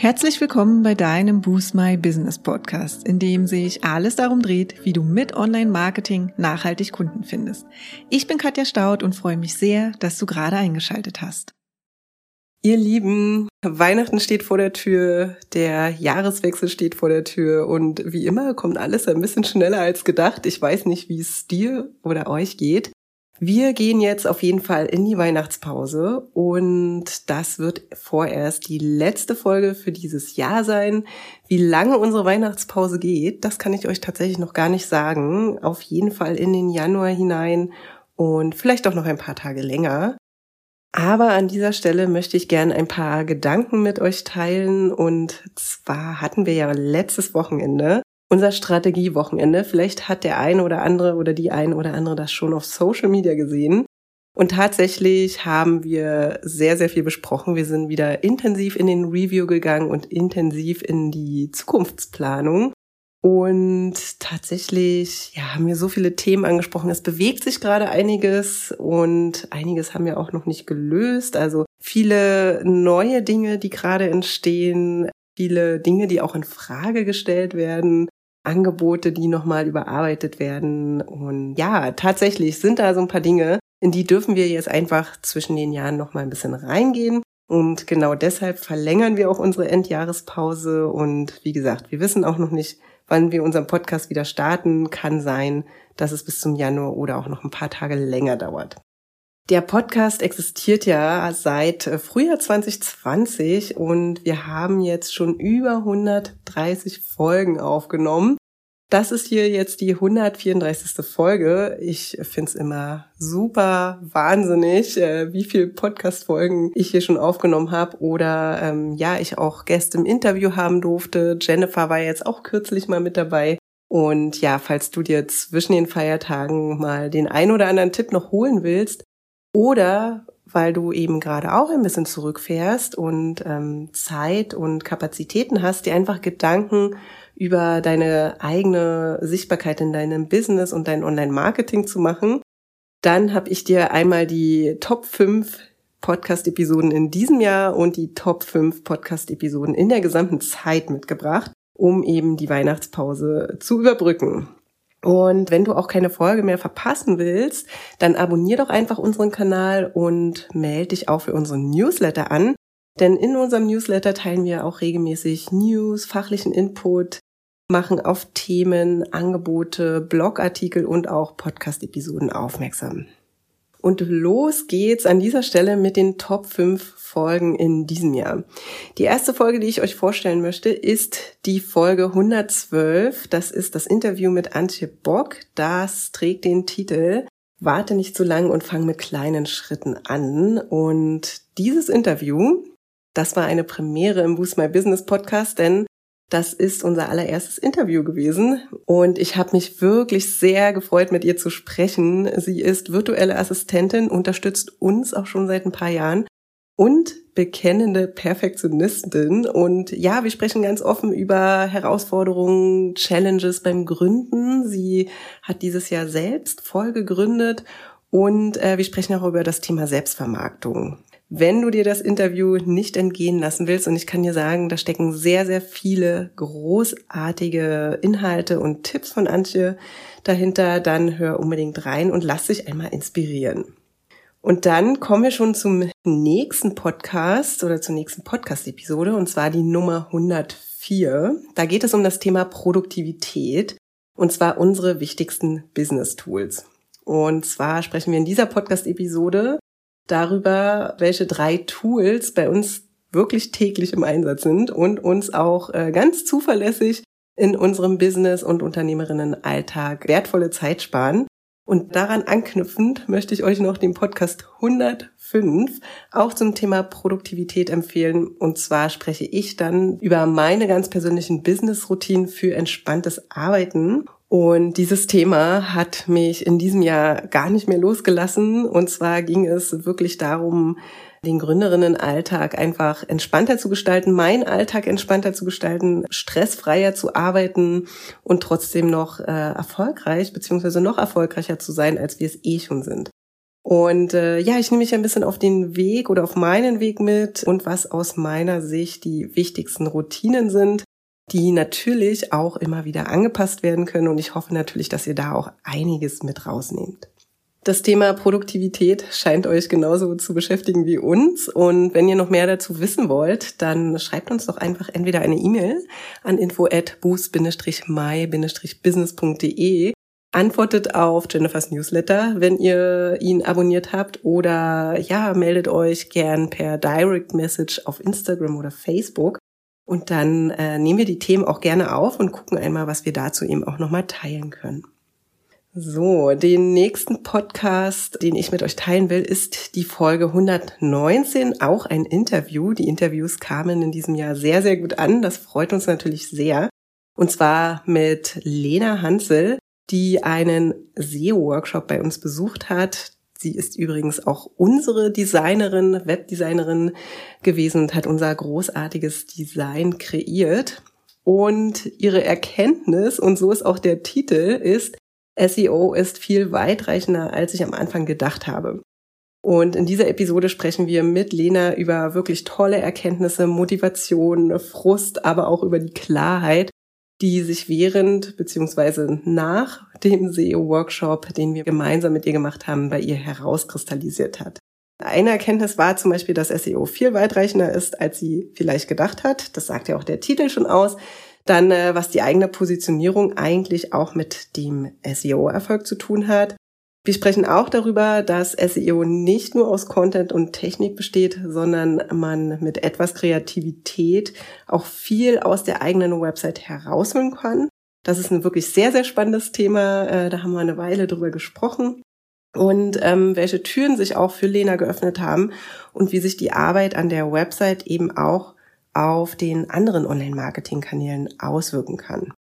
Herzlich willkommen bei deinem Boost My Business Podcast, in dem sich alles darum dreht, wie du mit Online-Marketing nachhaltig Kunden findest. Ich bin Katja Staud und freue mich sehr, dass du gerade eingeschaltet hast. Ihr Lieben, Weihnachten steht vor der Tür, der Jahreswechsel steht vor der Tür und wie immer kommt alles ein bisschen schneller als gedacht. Ich weiß nicht, wie es dir oder euch geht. Wir gehen jetzt auf jeden Fall in die Weihnachtspause und das wird vorerst die letzte Folge für dieses Jahr sein. Wie lange unsere Weihnachtspause geht, das kann ich euch tatsächlich noch gar nicht sagen. Auf jeden Fall in den Januar hinein und vielleicht auch noch ein paar Tage länger. Aber an dieser Stelle möchte ich gerne ein paar Gedanken mit euch teilen und zwar hatten wir ja letztes Wochenende unser Strategiewochenende. Vielleicht hat der eine oder andere oder die eine oder andere das schon auf Social Media gesehen. Und tatsächlich haben wir sehr, sehr viel besprochen. Wir sind wieder intensiv in den Review gegangen und intensiv in die Zukunftsplanung. Und tatsächlich, ja, haben wir so viele Themen angesprochen. Es bewegt sich gerade einiges und einiges haben wir auch noch nicht gelöst. Also viele neue Dinge, die gerade entstehen, viele Dinge, die auch in Frage gestellt werden. Angebote, die nochmal überarbeitet werden. Und ja, tatsächlich sind da so ein paar Dinge, in die dürfen wir jetzt einfach zwischen den Jahren nochmal ein bisschen reingehen. Und genau deshalb verlängern wir auch unsere Endjahrespause. Und wie gesagt, wir wissen auch noch nicht, wann wir unseren Podcast wieder starten. Kann sein, dass es bis zum Januar oder auch noch ein paar Tage länger dauert. Der Podcast existiert ja seit äh, Frühjahr 2020 und wir haben jetzt schon über 130 Folgen aufgenommen. Das ist hier jetzt die 134. Folge. Ich finde es immer super wahnsinnig, äh, wie viel Podcast-Folgen ich hier schon aufgenommen habe oder ähm, ja, ich auch Gäste im Interview haben durfte. Jennifer war jetzt auch kürzlich mal mit dabei. Und ja, falls du dir zwischen den Feiertagen mal den ein oder anderen Tipp noch holen willst, oder weil du eben gerade auch ein bisschen zurückfährst und ähm, Zeit und Kapazitäten hast, dir einfach Gedanken über deine eigene Sichtbarkeit in deinem Business und dein Online-Marketing zu machen, dann habe ich dir einmal die Top 5 Podcast-Episoden in diesem Jahr und die Top 5 Podcast-Episoden in der gesamten Zeit mitgebracht, um eben die Weihnachtspause zu überbrücken. Und wenn du auch keine Folge mehr verpassen willst, dann abonnier doch einfach unseren Kanal und melde dich auch für unseren Newsletter an. Denn in unserem Newsletter teilen wir auch regelmäßig News, fachlichen Input, machen auf Themen, Angebote, Blogartikel und auch Podcast-Episoden aufmerksam. Und los geht's an dieser Stelle mit den Top 5 Folgen in diesem Jahr. Die erste Folge, die ich euch vorstellen möchte, ist die Folge 112. Das ist das Interview mit Antje Bock. Das trägt den Titel Warte nicht zu lang und fang mit kleinen Schritten an. Und dieses Interview, das war eine Premiere im Boost My Business Podcast, denn das ist unser allererstes Interview gewesen und ich habe mich wirklich sehr gefreut, mit ihr zu sprechen. Sie ist virtuelle Assistentin, unterstützt uns auch schon seit ein paar Jahren und bekennende Perfektionistin. Und ja, wir sprechen ganz offen über Herausforderungen, Challenges beim Gründen. Sie hat dieses Jahr selbst voll gegründet und äh, wir sprechen auch über das Thema Selbstvermarktung wenn du dir das Interview nicht entgehen lassen willst, und ich kann dir sagen, da stecken sehr, sehr viele großartige Inhalte und Tipps von Antje dahinter, dann hör unbedingt rein und lass dich einmal inspirieren. Und dann kommen wir schon zum nächsten Podcast oder zur nächsten Podcast-Episode, und zwar die Nummer 104. Da geht es um das Thema Produktivität, und zwar unsere wichtigsten Business-Tools. Und zwar sprechen wir in dieser Podcast-Episode darüber, welche drei Tools bei uns wirklich täglich im Einsatz sind und uns auch äh, ganz zuverlässig in unserem Business- und Unternehmerinnenalltag wertvolle Zeit sparen. Und daran anknüpfend möchte ich euch noch den Podcast 105 auch zum Thema Produktivität empfehlen. Und zwar spreche ich dann über meine ganz persönlichen Business-Routinen für entspanntes Arbeiten und dieses Thema hat mich in diesem Jahr gar nicht mehr losgelassen. Und zwar ging es wirklich darum, den Gründerinnenalltag einfach entspannter zu gestalten, meinen Alltag entspannter zu gestalten, stressfreier zu arbeiten und trotzdem noch äh, erfolgreich beziehungsweise noch erfolgreicher zu sein, als wir es eh schon sind. Und äh, ja, ich nehme mich ein bisschen auf den Weg oder auf meinen Weg mit und was aus meiner Sicht die wichtigsten Routinen sind, die natürlich auch immer wieder angepasst werden können. Und ich hoffe natürlich, dass ihr da auch einiges mit rausnehmt. Das Thema Produktivität scheint euch genauso zu beschäftigen wie uns. Und wenn ihr noch mehr dazu wissen wollt, dann schreibt uns doch einfach entweder eine E-Mail an info at boost-my-business.de antwortet auf Jennifers Newsletter, wenn ihr ihn abonniert habt oder ja, meldet euch gern per Direct Message auf Instagram oder Facebook und dann äh, nehmen wir die Themen auch gerne auf und gucken einmal, was wir dazu eben auch nochmal teilen können. So, den nächsten Podcast, den ich mit euch teilen will, ist die Folge 119, auch ein Interview. Die Interviews kamen in diesem Jahr sehr, sehr gut an. Das freut uns natürlich sehr. Und zwar mit Lena Hansel, die einen SEO-Workshop bei uns besucht hat. Sie ist übrigens auch unsere Designerin, Webdesignerin gewesen und hat unser großartiges Design kreiert. Und ihre Erkenntnis, und so ist auch der Titel, ist, SEO ist viel weitreichender, als ich am Anfang gedacht habe. Und in dieser Episode sprechen wir mit Lena über wirklich tolle Erkenntnisse, Motivation, Frust, aber auch über die Klarheit, die sich während beziehungsweise nach dem SEO-Workshop, den wir gemeinsam mit ihr gemacht haben, bei ihr herauskristallisiert hat. Eine Erkenntnis war zum Beispiel, dass SEO viel weitreichender ist, als sie vielleicht gedacht hat. Das sagt ja auch der Titel schon aus. Dann, äh, was die eigene Positionierung eigentlich auch mit dem SEO-Erfolg zu tun hat. Wir sprechen auch darüber, dass SEO nicht nur aus Content und Technik besteht, sondern man mit etwas Kreativität auch viel aus der eigenen Website herausholen kann. Das ist ein wirklich sehr, sehr spannendes Thema. Äh, da haben wir eine Weile drüber gesprochen. Und ähm, welche Türen sich auch für Lena geöffnet haben und wie sich die Arbeit an der Website eben auch auf den anderen Online-Marketing-Kanälen auswirken kann.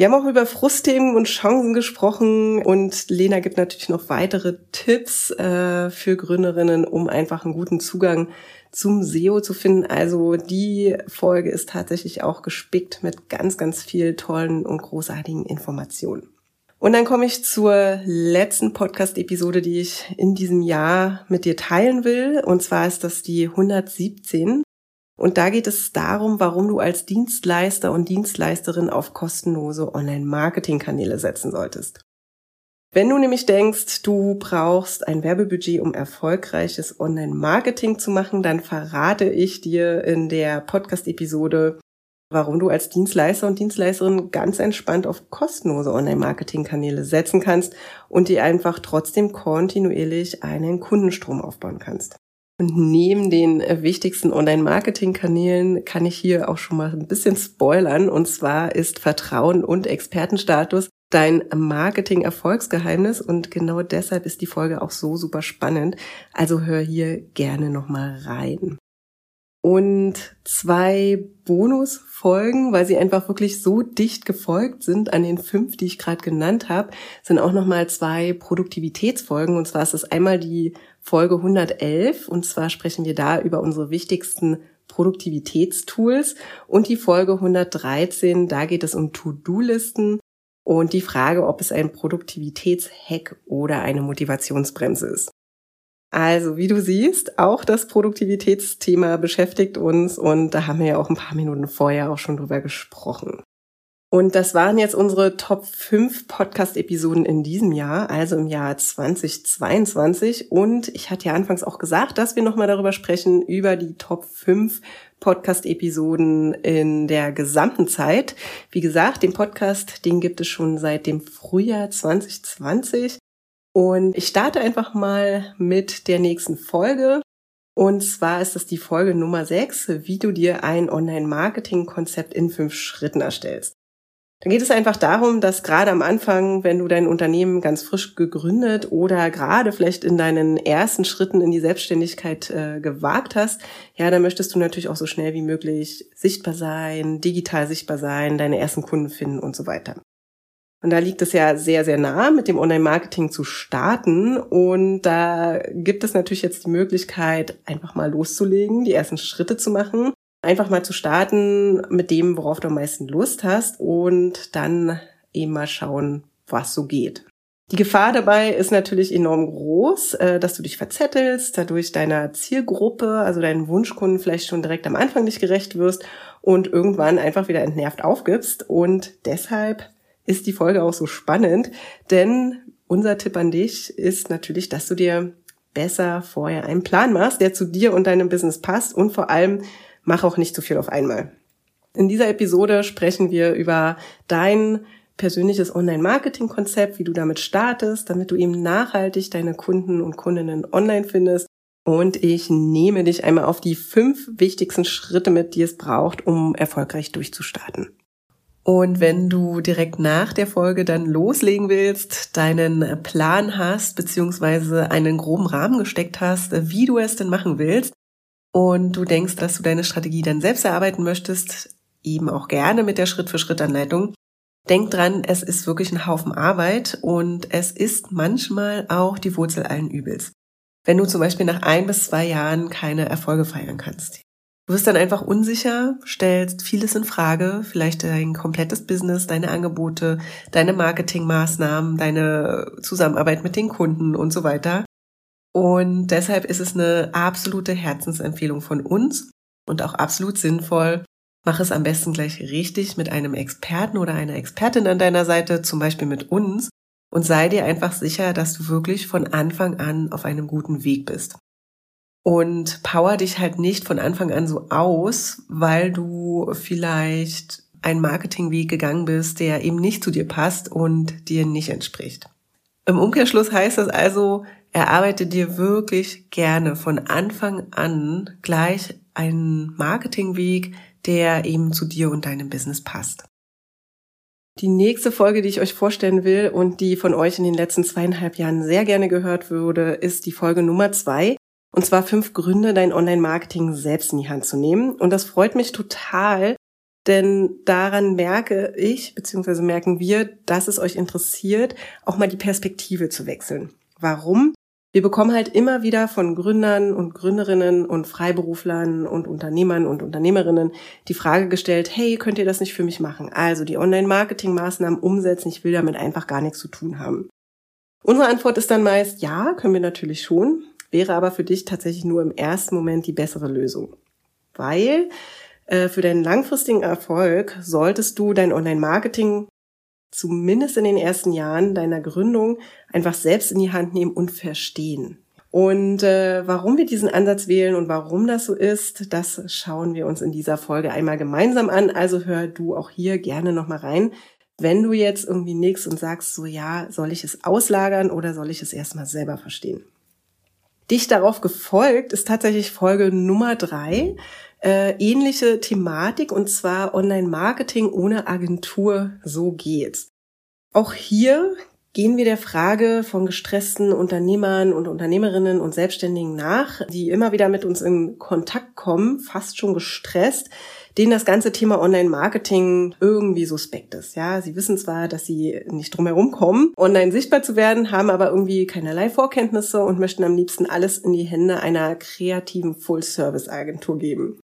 Wir haben auch über Frustthemen und Chancen gesprochen und Lena gibt natürlich noch weitere Tipps äh, für Gründerinnen, um einfach einen guten Zugang zum SEO zu finden. Also die Folge ist tatsächlich auch gespickt mit ganz, ganz viel tollen und großartigen Informationen. Und dann komme ich zur letzten Podcast-Episode, die ich in diesem Jahr mit dir teilen will. Und zwar ist das die 117. Und da geht es darum, warum du als Dienstleister und Dienstleisterin auf kostenlose Online-Marketing-Kanäle setzen solltest. Wenn du nämlich denkst, du brauchst ein Werbebudget, um erfolgreiches Online-Marketing zu machen, dann verrate ich dir in der Podcast-Episode, warum du als Dienstleister und Dienstleisterin ganz entspannt auf kostenlose Online-Marketing-Kanäle setzen kannst und die einfach trotzdem kontinuierlich einen Kundenstrom aufbauen kannst. Und neben den äh, wichtigsten Online-Marketing-Kanälen kann ich hier auch schon mal ein bisschen spoilern. Und zwar ist Vertrauen und Expertenstatus dein Marketing-Erfolgsgeheimnis. Und genau deshalb ist die Folge auch so super spannend. Also hör hier gerne nochmal rein. Und zwei Bonusfolgen, weil sie einfach wirklich so dicht gefolgt sind an den fünf, die ich gerade genannt habe, sind auch nochmal zwei Produktivitätsfolgen. Und zwar ist es einmal die Folge 111 und zwar sprechen wir da über unsere wichtigsten Produktivitätstools und die Folge 113, da geht es um To-Do-Listen und die Frage, ob es ein Produktivitätshack oder eine Motivationsbremse ist. Also, wie du siehst, auch das Produktivitätsthema beschäftigt uns und da haben wir ja auch ein paar Minuten vorher auch schon drüber gesprochen. Und das waren jetzt unsere Top 5 Podcast-Episoden in diesem Jahr, also im Jahr 2022. Und ich hatte ja anfangs auch gesagt, dass wir nochmal darüber sprechen, über die Top 5 Podcast-Episoden in der gesamten Zeit. Wie gesagt, den Podcast, den gibt es schon seit dem Frühjahr 2020. Und ich starte einfach mal mit der nächsten Folge. Und zwar ist das die Folge Nummer 6, wie du dir ein Online-Marketing-Konzept in fünf Schritten erstellst. Dann geht es einfach darum, dass gerade am Anfang, wenn du dein Unternehmen ganz frisch gegründet oder gerade vielleicht in deinen ersten Schritten in die Selbstständigkeit äh, gewagt hast, ja, dann möchtest du natürlich auch so schnell wie möglich sichtbar sein, digital sichtbar sein, deine ersten Kunden finden und so weiter. Und da liegt es ja sehr, sehr nah, mit dem Online-Marketing zu starten. Und da gibt es natürlich jetzt die Möglichkeit, einfach mal loszulegen, die ersten Schritte zu machen einfach mal zu starten mit dem, worauf du am meisten Lust hast und dann eben mal schauen, was so geht. Die Gefahr dabei ist natürlich enorm groß, äh, dass du dich verzettelst, dadurch deiner Zielgruppe, also deinen Wunschkunden vielleicht schon direkt am Anfang nicht gerecht wirst und irgendwann einfach wieder entnervt aufgibst. Und deshalb ist die Folge auch so spannend, denn unser Tipp an dich ist natürlich, dass du dir besser vorher einen Plan machst, der zu dir und deinem Business passt und vor allem mach auch nicht zu viel auf einmal. In dieser Episode sprechen wir über dein persönliches Online-Marketing-Konzept, wie du damit startest, damit du eben nachhaltig deine Kunden und Kundinnen online findest. Und ich nehme dich einmal auf die fünf wichtigsten Schritte mit, die es braucht, um erfolgreich durchzustarten. Und wenn du direkt nach der Folge dann loslegen willst, deinen Plan hast, beziehungsweise einen groben Rahmen gesteckt hast, wie du es denn machen willst, und du denkst, dass du deine Strategie dann selbst erarbeiten möchtest, eben auch gerne mit der Schritt-für-Schritt-Anleitung, Denk dran, es ist wirklich ein Haufen Arbeit und es ist manchmal auch die Wurzel allen Übels. Wenn du zum Beispiel nach ein bis zwei Jahren keine Erfolge feiern kannst. Du wirst dann einfach unsicher, stellst vieles in Frage, vielleicht dein komplettes Business, deine Angebote, deine Marketingmaßnahmen, deine Zusammenarbeit mit den Kunden und so weiter. Und deshalb ist es eine absolute Herzensempfehlung von uns und auch absolut sinnvoll, Mach es am besten gleich richtig mit einem Experten oder einer Expertin an deiner Seite, zum Beispiel mit uns, und sei dir einfach sicher, dass du wirklich von Anfang an auf einem guten Weg bist. Und power dich halt nicht von Anfang an so aus, weil du vielleicht einen Marketingweg gegangen bist, der eben nicht zu dir passt und dir nicht entspricht. Im Umkehrschluss heißt das also, erarbeite dir wirklich gerne von Anfang an gleich einen Marketingweg, der eben zu dir und deinem Business passt. Die nächste Folge, die ich euch vorstellen will und die von euch in den letzten zweieinhalb Jahren sehr gerne gehört würde, ist die Folge Nummer zwei. Und zwar fünf Gründe, dein Online-Marketing selbst in die Hand zu nehmen. Und das freut mich total, denn daran merke ich, beziehungsweise merken wir, dass es euch interessiert, auch mal die Perspektive zu wechseln. Warum? Wir bekommen halt immer wieder von Gründern und Gründerinnen und Freiberuflern und Unternehmern und Unternehmerinnen die Frage gestellt, hey, könnt ihr das nicht für mich machen? Also die Online-Marketing-Maßnahmen umsetzen, ich will damit einfach gar nichts zu tun haben. Unsere Antwort ist dann meist, ja, können wir natürlich schon, wäre aber für dich tatsächlich nur im ersten Moment die bessere Lösung. Weil äh, für deinen langfristigen Erfolg solltest du dein Online-Marketing zumindest in den ersten Jahren deiner Gründung einfach selbst in die Hand nehmen und verstehen. Und äh, warum wir diesen Ansatz wählen und warum das so ist, das schauen wir uns in dieser Folge einmal gemeinsam an. Also hör du auch hier gerne nochmal rein. Wenn du jetzt irgendwie nix und sagst so, ja, soll ich es auslagern oder soll ich es erstmal selber verstehen? Dich darauf gefolgt ist tatsächlich Folge Nummer drei äh, ähnliche Thematik und zwar Online-Marketing ohne Agentur, so geht's. Auch hier gehen wir der Frage von gestressten Unternehmern und Unternehmerinnen und Selbstständigen nach, die immer wieder mit uns in Kontakt kommen, fast schon gestresst, denen das ganze Thema Online-Marketing irgendwie suspekt ist. Ja, sie wissen zwar, dass sie nicht drumherum kommen, online sichtbar zu werden, haben aber irgendwie keinerlei Vorkenntnisse und möchten am liebsten alles in die Hände einer kreativen Full-Service-Agentur geben.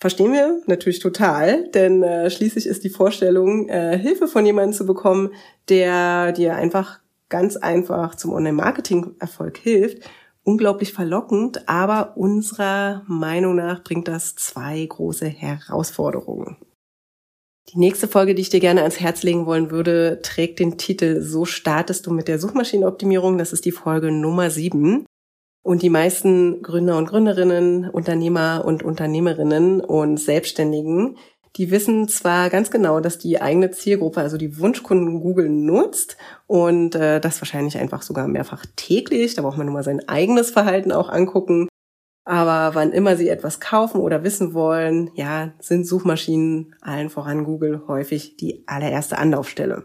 Verstehen wir natürlich total, denn äh, schließlich ist die Vorstellung, äh, Hilfe von jemandem zu bekommen, der dir einfach ganz einfach zum Online-Marketing-Erfolg hilft, unglaublich verlockend, aber unserer Meinung nach bringt das zwei große Herausforderungen. Die nächste Folge, die ich dir gerne ans Herz legen wollen würde, trägt den Titel So startest du mit der Suchmaschinenoptimierung. Das ist die Folge Nummer sieben. Und die meisten Gründer und Gründerinnen, Unternehmer und Unternehmerinnen und Selbstständigen, die wissen zwar ganz genau, dass die eigene Zielgruppe, also die Wunschkunden Google nutzt und äh, das wahrscheinlich einfach sogar mehrfach täglich, da braucht man nur mal sein eigenes Verhalten auch angucken. Aber wann immer sie etwas kaufen oder wissen wollen, ja, sind Suchmaschinen, allen voran Google, häufig die allererste Anlaufstelle.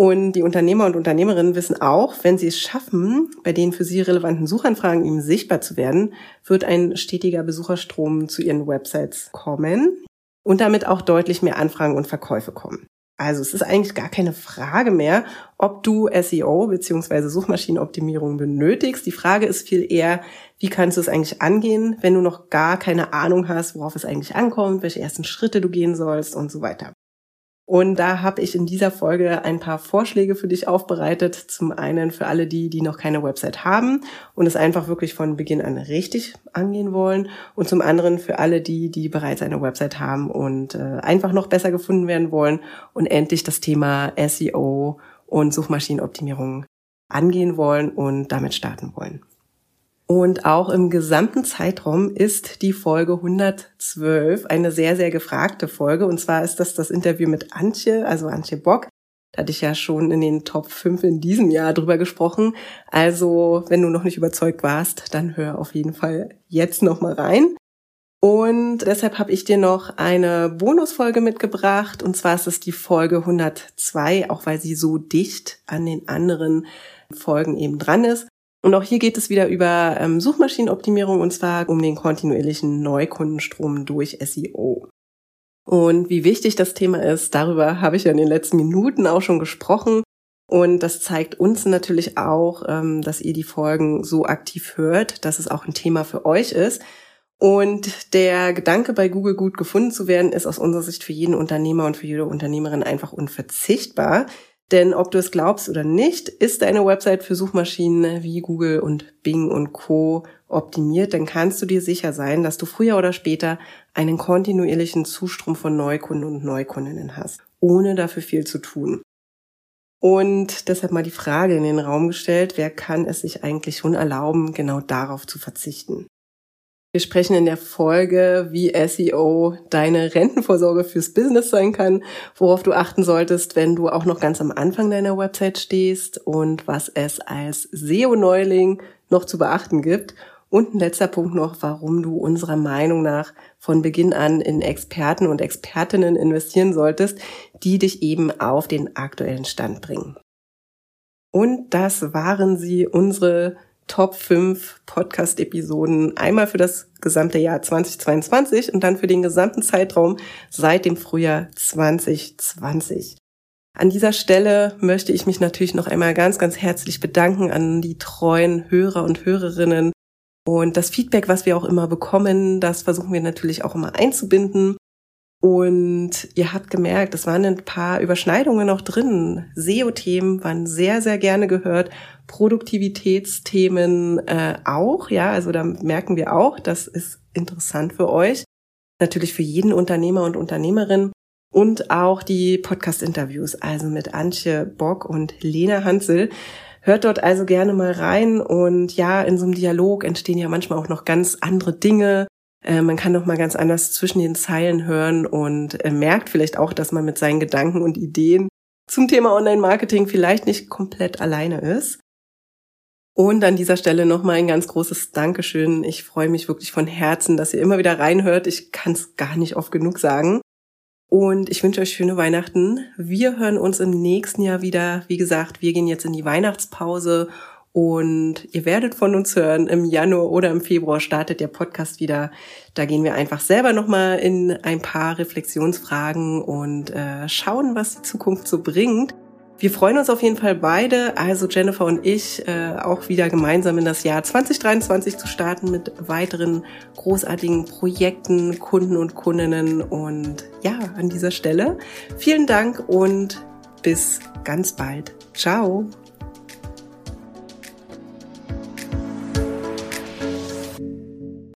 Und die Unternehmer und Unternehmerinnen wissen auch, wenn sie es schaffen, bei den für sie relevanten Suchanfragen eben sichtbar zu werden, wird ein stetiger Besucherstrom zu ihren Websites kommen und damit auch deutlich mehr Anfragen und Verkäufe kommen. Also es ist eigentlich gar keine Frage mehr, ob du SEO bzw. Suchmaschinenoptimierung benötigst. Die Frage ist viel eher, wie kannst du es eigentlich angehen, wenn du noch gar keine Ahnung hast, worauf es eigentlich ankommt, welche ersten Schritte du gehen sollst und so weiter. Und da habe ich in dieser Folge ein paar Vorschläge für dich aufbereitet. Zum einen für alle die, die noch keine Website haben und es einfach wirklich von Beginn an richtig angehen wollen. Und zum anderen für alle die, die bereits eine Website haben und äh, einfach noch besser gefunden werden wollen und endlich das Thema SEO und Suchmaschinenoptimierung angehen wollen und damit starten wollen. Und auch im gesamten Zeitraum ist die Folge 112 eine sehr, sehr gefragte Folge. Und zwar ist das das Interview mit Antje, also Antje Bock. Da hatte ich ja schon in den Top 5 in diesem Jahr drüber gesprochen. Also, wenn du noch nicht überzeugt warst, dann hör auf jeden Fall jetzt nochmal rein. Und deshalb habe ich dir noch eine Bonusfolge mitgebracht. Und zwar ist es die Folge 102, auch weil sie so dicht an den anderen Folgen eben dran ist. Und auch hier geht es wieder über ähm, Suchmaschinenoptimierung und zwar um den kontinuierlichen Neukundenstrom durch SEO. Und wie wichtig das Thema ist, darüber habe ich ja in den letzten Minuten auch schon gesprochen. Und das zeigt uns natürlich auch, ähm, dass ihr die Folgen so aktiv hört, dass es auch ein Thema für euch ist. Und der Gedanke, bei Google gut gefunden zu werden, ist aus unserer Sicht für jeden Unternehmer und für jede Unternehmerin einfach unverzichtbar. Denn ob du es glaubst oder nicht, ist deine Website für Suchmaschinen wie Google und Bing und Co optimiert, dann kannst du dir sicher sein, dass du früher oder später einen kontinuierlichen Zustrom von Neukunden und Neukundinnen hast, ohne dafür viel zu tun. Und deshalb mal die Frage in den Raum gestellt, wer kann es sich eigentlich schon erlauben, genau darauf zu verzichten? Wir sprechen in der Folge, wie SEO deine Rentenvorsorge fürs Business sein kann, worauf du achten solltest, wenn du auch noch ganz am Anfang deiner Website stehst und was es als SEO-Neuling noch zu beachten gibt. Und ein letzter Punkt noch, warum du unserer Meinung nach von Beginn an in Experten und Expertinnen investieren solltest, die dich eben auf den aktuellen Stand bringen. Und das waren sie, unsere Top 5 Podcast-Episoden. Einmal für das gesamte Jahr 2022 und dann für den gesamten Zeitraum seit dem Frühjahr 2020. An dieser Stelle möchte ich mich natürlich noch einmal ganz, ganz herzlich bedanken an die treuen Hörer und Hörerinnen. Und das Feedback, was wir auch immer bekommen, das versuchen wir natürlich auch immer einzubinden. Und ihr habt gemerkt, es waren ein paar Überschneidungen noch drin. SEO-Themen waren sehr, sehr gerne gehört. Produktivitätsthemen äh, auch, ja, also da merken wir auch, das ist interessant für euch. Natürlich für jeden Unternehmer und Unternehmerin. Und auch die Podcast-Interviews, also mit Antje Bock und Lena Hansel. Hört dort also gerne mal rein und ja, in so einem Dialog entstehen ja manchmal auch noch ganz andere Dinge, äh, man kann noch mal ganz anders zwischen den Zeilen hören und äh, merkt vielleicht auch, dass man mit seinen Gedanken und Ideen zum Thema Online-Marketing vielleicht nicht komplett alleine ist. Und an dieser Stelle nochmal ein ganz großes Dankeschön. Ich freue mich wirklich von Herzen, dass ihr immer wieder reinhört. Ich kann es gar nicht oft genug sagen. Und ich wünsche euch schöne Weihnachten. Wir hören uns im nächsten Jahr wieder. Wie gesagt, wir gehen jetzt in die Weihnachtspause und ihr werdet von uns hören, im Januar oder im Februar startet der Podcast wieder. Da gehen wir einfach selber nochmal in ein paar Reflexionsfragen und äh, schauen, was die Zukunft so bringt. Wir freuen uns auf jeden Fall beide, also Jennifer und ich, äh, auch wieder gemeinsam in das Jahr 2023 zu starten mit weiteren großartigen Projekten, Kunden und Kundinnen. Und ja, an dieser Stelle vielen Dank und bis ganz bald. Ciao.